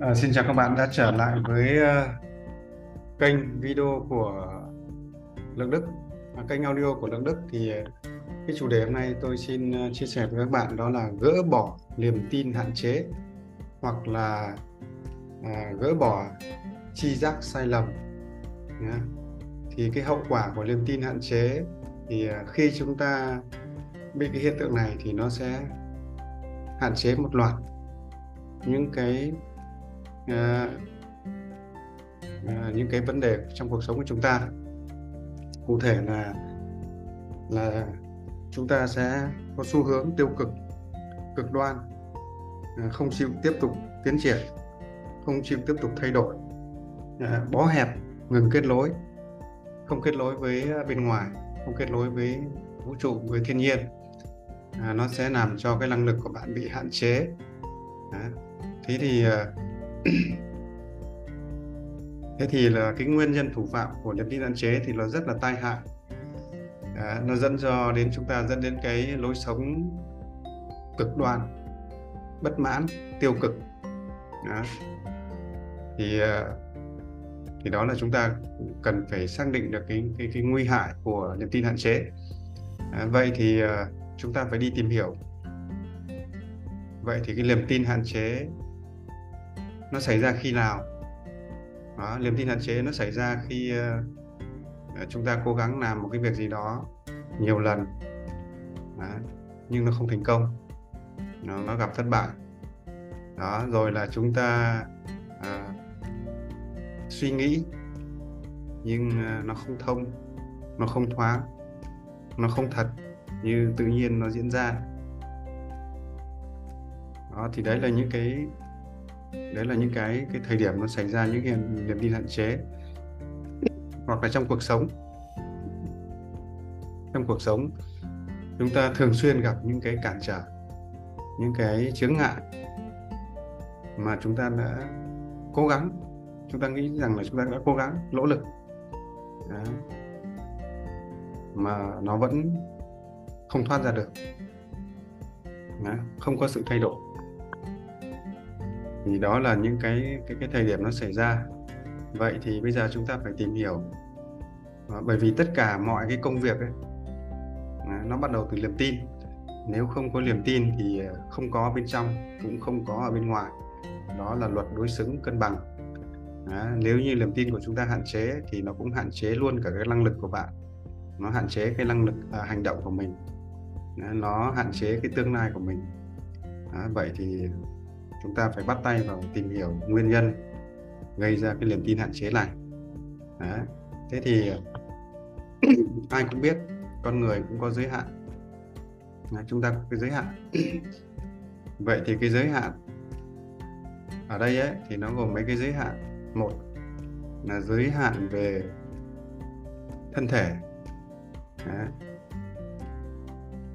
À, xin chào các bạn đã trở lại với uh, kênh video của Lượng Đức, à, kênh audio của Lượng Đức thì ờ, cái chủ đề hôm nay tôi xin uh, chia sẻ với các bạn đó là gỡ bỏ niềm tin hạn chế hoặc là uh, gỡ bỏ chi giác sai lầm. Yeah. Thì cái hậu quả của niềm tin hạn chế thì uh, khi chúng ta bị cái hiện tượng này thì nó sẽ hạn chế một loạt những cái à, à, những cái vấn đề trong cuộc sống của chúng ta. Cụ thể là là chúng ta sẽ có xu hướng tiêu cực cực đoan à, không chịu tiếp tục tiến triển không chịu tiếp tục thay đổi à, bó hẹp ngừng kết nối không kết nối với bên ngoài không kết nối với vũ trụ với thiên nhiên. À, nó sẽ làm cho cái năng lực của bạn bị hạn chế. À, thế thì thế thì là cái nguyên nhân thủ phạm của niềm tin hạn chế thì nó rất là tai hại. À, nó dẫn cho đến chúng ta dẫn đến cái lối sống cực đoan bất mãn tiêu cực. Đó. thì ờ, thì đó là chúng ta cần phải xác định được cái cái, cái nguy hại của niềm tin hạn chế. À, vậy thì ờ, chúng ta phải đi tìm hiểu. Vậy thì cái niềm tin hạn chế nó xảy ra khi nào. Đó, niềm tin hạn chế nó xảy ra khi uh, chúng ta cố gắng làm một cái việc gì đó nhiều lần. Đó, nhưng nó không thành công. Nó, nó gặp thất bại. Đó rồi là chúng ta uh, suy nghĩ nhưng uh, nó không thông nó không thoáng nó không thật như tự nhiên nó diễn ra. Đó thì đấy là những cái đấy là những cái cái thời điểm nó xảy ra những cái niềm tin hạn chế. Hoặc là trong cuộc sống. Trong cuộc sống chúng ta thường xuyên gặp những cái cản trở những cái chướng ngại mà chúng ta đã cố gắng chúng ta nghĩ rằng là chúng ta đã cố gắng nỗ lực. Đó. mà nó vẫn không thoát ra được. Đó. không có sự thay đổi thì đó là những cái cái cái thời điểm nó xảy ra. Vậy thì bây giờ chúng ta phải tìm hiểu. Bởi vì tất cả mọi cái công việc ấy à, nó bắt đầu từ niềm tin. Nếu không có niềm tin thì à, không có bên trong cũng không có ở bên ngoài. Đó là luật đối xứng cân bằng. À, nếu như niềm tin của chúng ta hạn chế thì nó cũng hạn chế luôn cả cái năng lực của bạn. Nó hạn chế cái năng lực à, hành động của mình. À, nó hạn chế cái tương lai của mình. À, vậy thì chúng ta phải bắt tay vào tìm hiểu nguyên nhân gây ra cái niềm tin hạn chế này. Đấy. thế thì ai cũng biết con người cũng có giới hạn. Đấy, chúng ta có cái giới hạn. Vậy thì cái giới hạn ở đây ấy thì nó gồm mấy cái giới hạn. Một là giới hạn về thân thể. Đấy.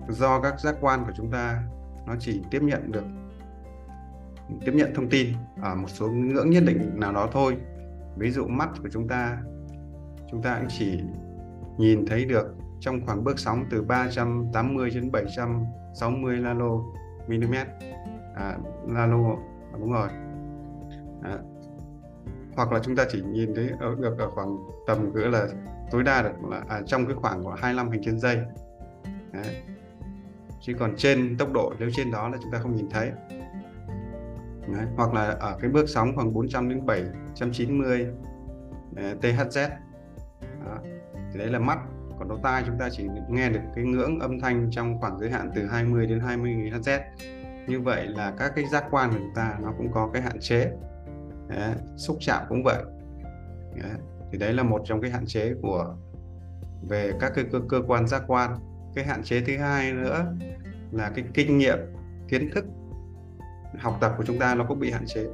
do các giác quan của chúng ta nó chỉ tiếp nhận được tiếp nhận thông tin ở một số ngưỡng nhất định nào đó thôi. Ví dụ mắt của chúng ta chúng ta cũng chỉ nhìn thấy được trong khoảng bước sóng từ 380 đến 760 nano mm à, nano à, đúng rồi. À, hoặc là chúng ta chỉ nhìn thấy ở, được ở khoảng tầm cỡ là tối đa được là à, trong cái khoảng của 25 hình trên giây. Đấy. chứ còn trên tốc độ nếu trên đó là chúng ta không nhìn thấy. Đấy, hoặc là ở cái bước sóng khoảng 400 đến 790 THz ờ, đó. thì đấy là mắt còn lỗ tai chúng ta chỉ nghe được cái ngưỡng âm thanh trong khoảng giới hạn từ 20 đến 20 Hz như vậy là các cái giác quan của chúng ta nó cũng có cái hạn chế đấy, xúc chạm cũng vậy đấy. thì đấy là một trong cái hạn chế của về các cái cơ, cơ quan giác quan cái hạn chế thứ hai nữa là cái kinh nghiệm kiến thức học tập của chúng ta nó cũng bị hạn chế.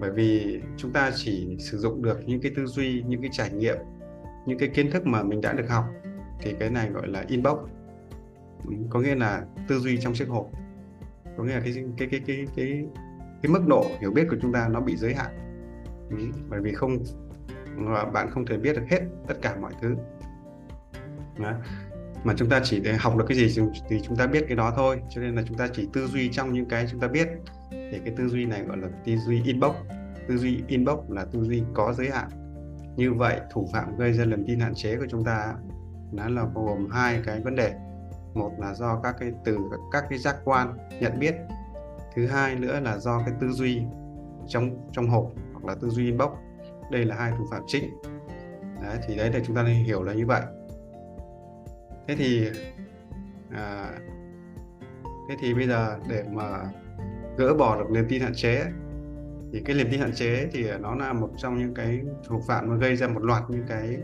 Bởi vì chúng ta chỉ sử dụng được những cái tư duy, những cái trải nghiệm, những cái kiến thức mà mình đã được học, thì cái này gọi là inbox. Có nghĩa là tư duy trong chiếc hộp. Có nghĩa là cái cái cái cái cái cái mức độ hiểu biết của chúng ta nó bị giới hạn. Bởi vì không bạn không thể biết được hết tất cả mọi thứ. Đó. Mà chúng ta chỉ để học được cái gì thì chúng ta biết cái đó thôi. Cho nên là chúng ta chỉ tư duy trong những cái chúng ta biết thì cái tư duy này gọi là tư duy inbox. Tư duy inbox là tư duy có giới hạn. Như vậy thủ phạm gây ra niềm tin hạn chế của chúng ta nó là gồm hai cái vấn đề. Một là do các cái từ các cái giác quan nhận biết. Thứ hai nữa là do cái tư duy trong trong hộp hoặc là tư duy inbox. Đây là hai thủ phạm chính. Đấy, thì đấy là chúng ta nên hiểu là như vậy. Thế thì à, thế thì bây giờ để mà gỡ bỏ được niềm tin hạn chế. Thì cái niềm tin hạn chế thì nó là một trong những cái thủ phạm mà gây ra một loạt những cái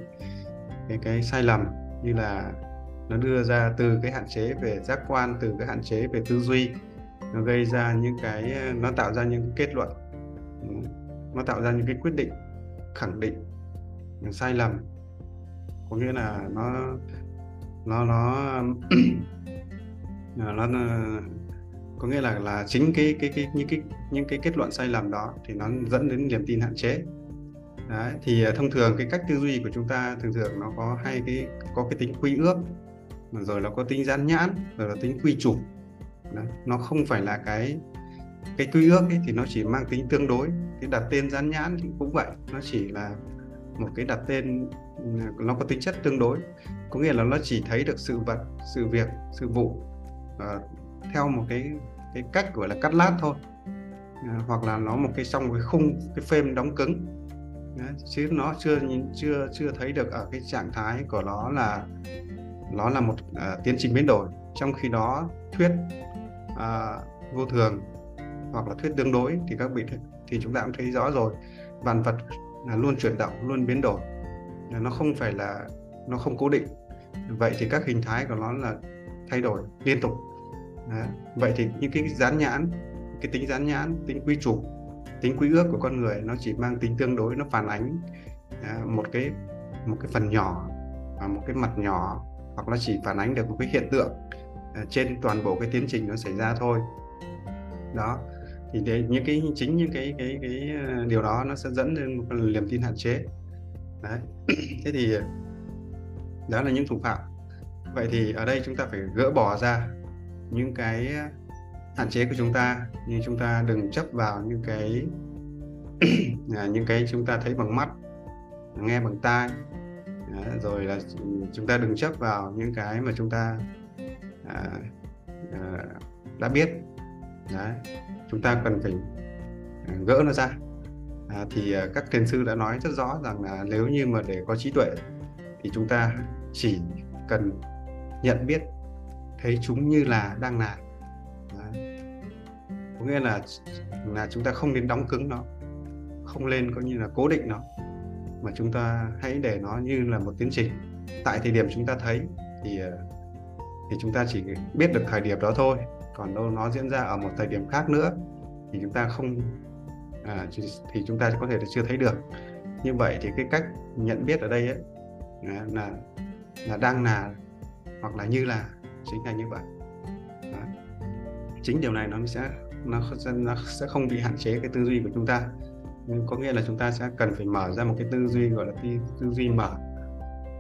cái cái sai lầm như là nó đưa ra từ cái hạn chế về giác quan từ cái hạn chế về tư duy nó gây ra những cái nó tạo ra những cái kết luận nó tạo ra những cái quyết định khẳng định sai lầm. Có nghĩa là nó nó nó nó, nó có nghĩa là là chính cái cái cái những cái những cái kết luận sai lầm đó thì nó dẫn đến niềm tin hạn chế. Đấy, thì à, thông thường cái cách tư duy của chúng ta thường thường nó có hai cái có cái tính quy ước rồi nó có tính dán nhãn rồi là tính quy chụp. Đấy, nó không phải là cái cái quy ước ấy thì nó chỉ mang tính tương đối. Cái đặt tên dán nhãn thì cũng vậy nó chỉ là một cái đặt tên nó có tính chất tương đối. Có nghĩa là nó chỉ thấy được sự vật sự việc sự vụ uh, theo một cái cái cách gọi là cắt lát thôi. À, hoặc là nó một cái xong cái khung cái frame đóng cứng. Đấy, chứ nó chưa chưa chưa thấy được ở cái trạng thái của nó là nó là một uh, tiến trình biến đổi. Trong khi đó thuyết uh, vô thường hoặc là thuyết tương đối thì các vị thì chúng ta cũng thấy rõ rồi. Vạn vật là luôn chuyển động luôn biến đổi. Nó không phải là nó không cố định. Vậy thì các hình thái của nó là thay đổi liên tục. Đấy. vậy thì những cái dán nhãn cái tính dán nhãn tính quy trục tính quy ước của con người nó chỉ mang tính tương đối nó phản ánh à, một cái một cái phần nhỏ à, một cái mặt nhỏ hoặc nó chỉ phản ánh được một cái hiện tượng à, trên toàn bộ cái tiến trình nó xảy ra thôi. Đó. Thì để những cái chính những cái cái cái điều đó nó sẽ dẫn đến một niềm tin hạn chế. Đấy. Thế thì đó là những thủ phạm. Vậy thì ở đây chúng ta phải gỡ bỏ ra những cái ờ, hạn chế của chúng ta. Như chúng ta đừng chấp vào những cái à, những cái chúng ta thấy bằng mắt nghe bằng tai. Rồi là chúng ta đừng chấp vào những cái mà chúng ta à, à, đã biết. Đấy. chúng ta cần phải à, gỡ nó ra. À, thì à, các thiền sư đã nói rất rõ rằng là nếu như mà để có trí tuệ thì chúng ta chỉ cần nhận biết thấy chúng như là đang là. Đấy. có nghĩa là là chúng ta không nên đóng cứng nó không lên coi như là cố định nó mà chúng ta hãy để nó như là một tiến trình. Tại thời điểm chúng ta thấy thì ờ, thì chúng ta chỉ biết được thời điểm đó thôi còn đâu nó diễn ra ở một thời điểm khác nữa thì chúng ta không à, thì chúng ta có thể là chưa thấy được. Như vậy thì cái cách nhận biết ở đây ấy, là là đang là hoặc là như là chính là như vậy. Đó. chính điều này nó sẽ nó, nó sẽ không bị hạn chế cái tư duy của chúng ta. Nhưng có nghĩa là chúng ta sẽ cần phải mở ra một cái tư duy gọi là tư, tư duy mở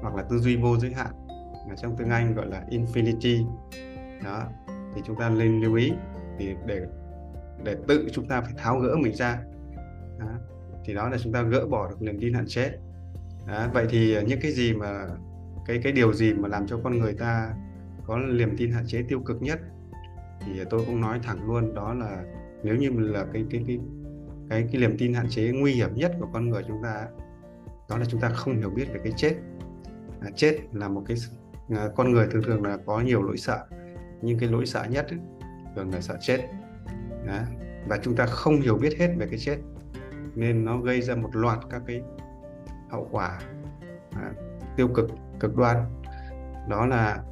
hoặc là tư duy vô giới hạn. Mà trong tiếng Anh gọi là infinity. Đó. Thì chúng ta nên lưu ý thì để để tự chúng ta phải tháo gỡ mình ra. Đó. thì đó là chúng ta gỡ bỏ được niềm tin hạn chế. Đó. vậy thì những cái gì mà cái cái điều gì mà làm cho con người ta có niềm tin hạn chế tiêu cực nhất thì tôi cũng nói thẳng luôn đó là nếu như là cái cái cái cái cái niềm tin hạn chế nguy hiểm nhất của con người chúng ta đó là chúng ta không hiểu biết về cái chết à, chết là một cái à, con người thường thường là có nhiều nỗi sợ nhưng cái nỗi sợ nhất ấy, thường là sợ chết Đó. và chúng ta không hiểu biết hết về cái chết nên nó gây ra một loạt các cái hậu quả à, tiêu cực cực đoan đó là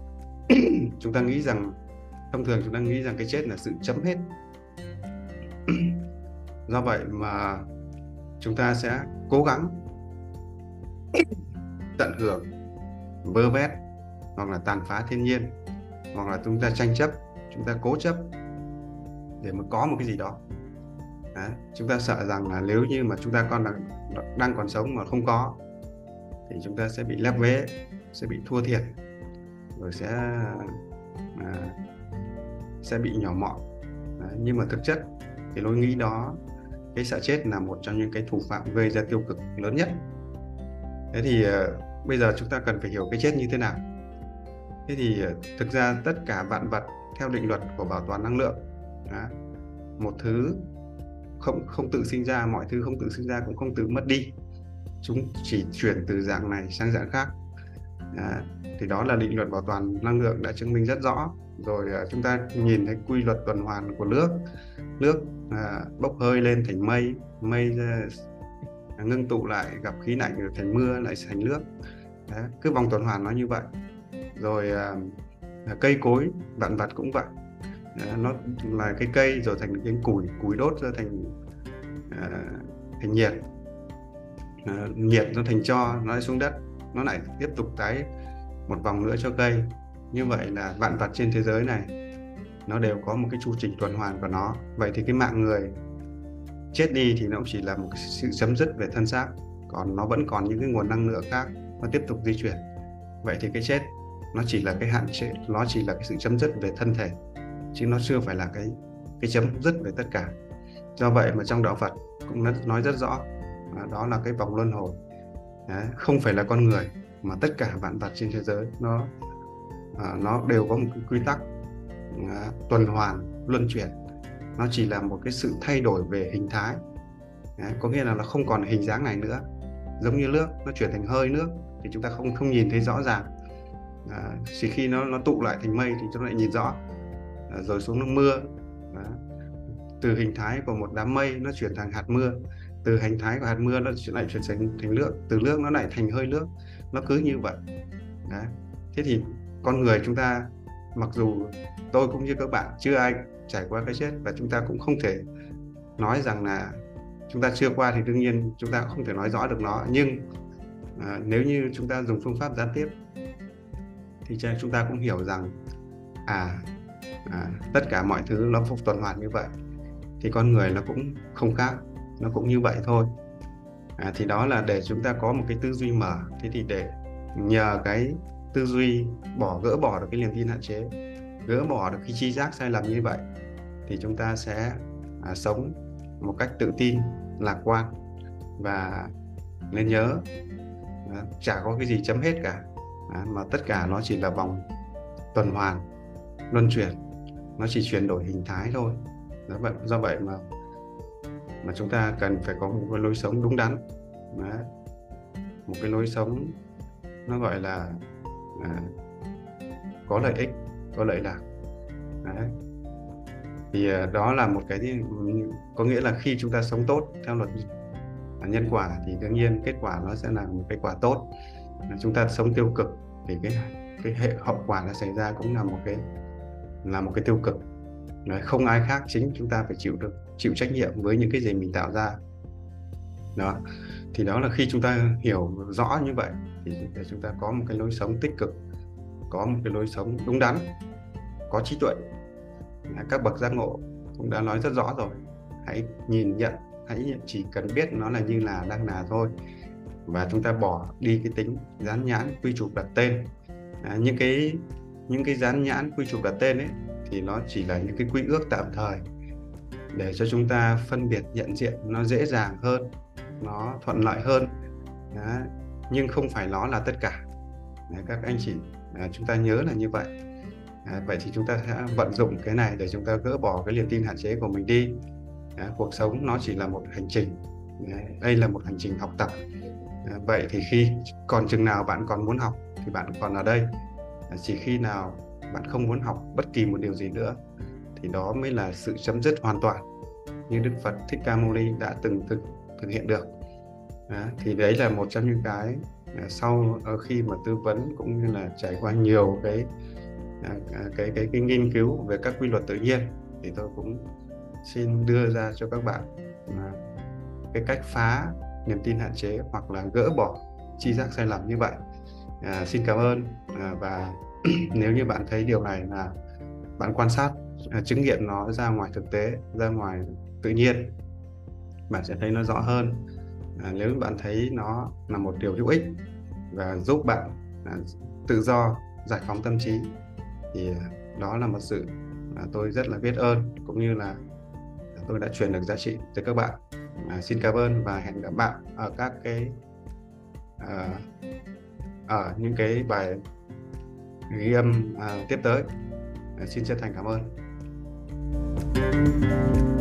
chúng ta nghĩ rằng thông thường chúng ta nghĩ rằng cái chết là sự chấm hết. Do vậy mà chúng ta sẽ cố gắng tận hưởng vơ vét hoặc là tàn phá thiên nhiên hoặc là chúng ta tranh chấp chúng ta cố chấp để mà có một cái gì đó. Đấy, chúng ta sợ rằng là nếu như mà chúng ta còn đang đang còn sống mà không có thì chúng ta sẽ bị lép vế sẽ bị thua thiệt rồi sẽ à, sẽ bị nhỏ mọn. Đấy, nhưng mà thực chất cái lối nghĩ đó cái sợ chết là một trong những cái thủ phạm gây ra tiêu cực lớn nhất. Thế thì à, bây giờ chúng ta cần phải hiểu cái chết như thế nào. Thế thì à, thực ra tất cả vạn vật theo định luật của bảo toàn năng lượng đó, một thứ không không tự sinh ra mọi thứ không tự sinh ra cũng không tự mất đi. Chúng chỉ chuyển từ dạng này sang dạng khác à, thì đó là định luật bảo toàn năng lượng đã chứng minh rất rõ. Rồi à, chúng ta nhìn thấy quy luật tuần hoàn của nước. Nước à, bốc hơi lên thành mây. Mây à, ngưng tụ lại gặp khí lạnh rồi thành mưa lại thành nước. Đấy, cứ vòng tuần hoàn nó như vậy. Rồi à, à cây cối vạn vật cũng vậy. Đấy, nó là cái cây rồi thành cái củi củi đốt ra thành à, thành nhiệt. À, nhiệt nó thành cho nó xuống đất nó lại tiếp tục tái một vòng nữa cho cây. Như vậy là vạn vật trên thế giới này, nó đều có một cái chu trình tuần hoàn của nó. Vậy thì cái mạng người chết đi thì nó cũng chỉ là một sự chấm dứt về thân xác. Còn nó vẫn còn những cái nguồn năng lượng khác, nó tiếp tục di chuyển. Vậy thì cái chết, nó chỉ là cái hạn chế, nó chỉ là cái sự chấm dứt về thân thể, chứ nó chưa phải là cái cái chấm dứt về tất cả. Do vậy mà trong đạo Phật cũng nói rất rõ à, đó là cái vòng luân hồi. Đấy, không phải là con người mà tất cả vạn vật trên thế giới nó à, nó đều có một cái quy tắc à, tuần hoàn luân chuyển. Nó chỉ là một cái sự thay đổi về hình thái. Đấy, có nghĩa là nó không còn hình dáng này nữa. Giống như nước nó chuyển thành hơi nước thì chúng ta không không nhìn thấy rõ ràng. À, chỉ khi nó nó tụ lại thành mây thì chúng ta lại nhìn rõ. À, rồi xuống nước mưa. Đó. từ hình thái của một đám mây nó chuyển thành hạt mưa từ hành thái của hạt mưa nó lại chuyển thành thành nước từ nước nó lại thành hơi nước nó cứ như vậy. Đấy. thế thì con người chúng ta mặc dù tôi cũng như các bạn chưa ai trải qua cái chết và chúng ta cũng không thể nói rằng là chúng ta chưa qua thì đương nhiên chúng ta không thể nói rõ được nó. Nhưng à, nếu như chúng ta dùng phương pháp gián tiếp thì chúng ta cũng hiểu rằng à, à tất cả mọi thứ nó phục tuần hoàn như vậy. Thì con người nó cũng không khác nó cũng như vậy thôi. À, thì đó là để chúng ta có một cái tư duy mở. Thế thì để nhờ cái tư duy bỏ gỡ bỏ được cái niềm tin hạn chế gỡ bỏ được cái chi giác sai lầm như vậy thì chúng ta sẽ à, sống một cách tự tin lạc quan và nên nhớ à, chả có cái gì chấm hết cả. À, mà tất cả nó chỉ là vòng tuần hoàn luân chuyển nó chỉ chuyển đổi hình thái thôi. Do vậy do vậy mà mà chúng ta cần phải có một cái lối sống đúng đắn. Đấy. một cái lối sống nó gọi là à, có lợi ích có lợi lạc. Đấy. thì à, đó là một cái có nghĩa là khi chúng ta sống tốt theo luật nhân à, quả thì đương nhiên kết quả nó sẽ là một cái quả tốt. Chúng ta sống tiêu cực thì cái cái hệ hậu quả nó xảy ra cũng là một cái là một cái tiêu cực. Đấy, không ai khác chính chúng ta phải chịu được chịu trách nhiệm với những cái gì mình tạo ra. Đó thì đó là khi chúng ta hiểu rõ như vậy thì để chúng ta có một cái lối sống tích cực có một cái lối sống đúng đắn có trí tuệ. Các bậc giác ngộ cũng đã nói rất rõ rồi. Hãy nhìn nhận hãy chỉ cần biết nó là như là đang là thôi. Và chúng ta bỏ đi cái tính dán nhãn quy chụp đặt tên. À, những cái những cái dán nhãn quy chụp đặt tên ấy thì nó chỉ là những cái quy ước tạm thời để cho chúng ta phân biệt nhận diện nó dễ dàng hơn nó thuận lợi hơn. Đó. nhưng không phải nó là tất cả. Đấy, các anh chị à, chúng ta nhớ là như vậy. À, vậy thì chúng ta sẽ vận dụng cái này để chúng ta gỡ bỏ cái niềm tin hạn chế của mình đi. À, cuộc sống nó chỉ là một hành trình. Đấy, đây là một hành trình học tập. À, vậy thì khi còn chừng nào bạn còn muốn học thì bạn còn ở đây. À, chỉ khi nào bạn không muốn học bất kỳ một điều gì nữa thì đó mới là sự chấm dứt hoàn toàn như Đức Phật Thích Ca Mâu Ni đã từng thực thực hiện được. Đó, thì đấy là một trong những cái à, sau ờ, khi mà tư vấn cũng như là trải qua nhiều cái à, à, cái cái cái nghiên cứu về các quy luật tự nhiên thì tôi cũng xin đưa ra cho các bạn à, cái cách phá niềm tin hạn chế hoặc là gỡ bỏ chi giác sai lầm như vậy. À, xin cảm ơn à, và nếu như bạn thấy điều này là bạn quan sát À, chứng nghiệm nó ra ngoài thực tế ra ngoài tự nhiên. Bạn sẽ thấy nó rõ hơn. À, nếu bạn thấy nó là một điều hữu ích và giúp bạn à, tự do giải phóng tâm trí thì à, đó là một sự à, tôi rất là biết ơn cũng như là tôi đã truyền được giá trị tới các bạn. À, xin cảm ơn và hẹn gặp bạn ở các cái à, ở những cái bài ghi âm à, tiếp tới. À, xin chân thành cảm ơn. thank you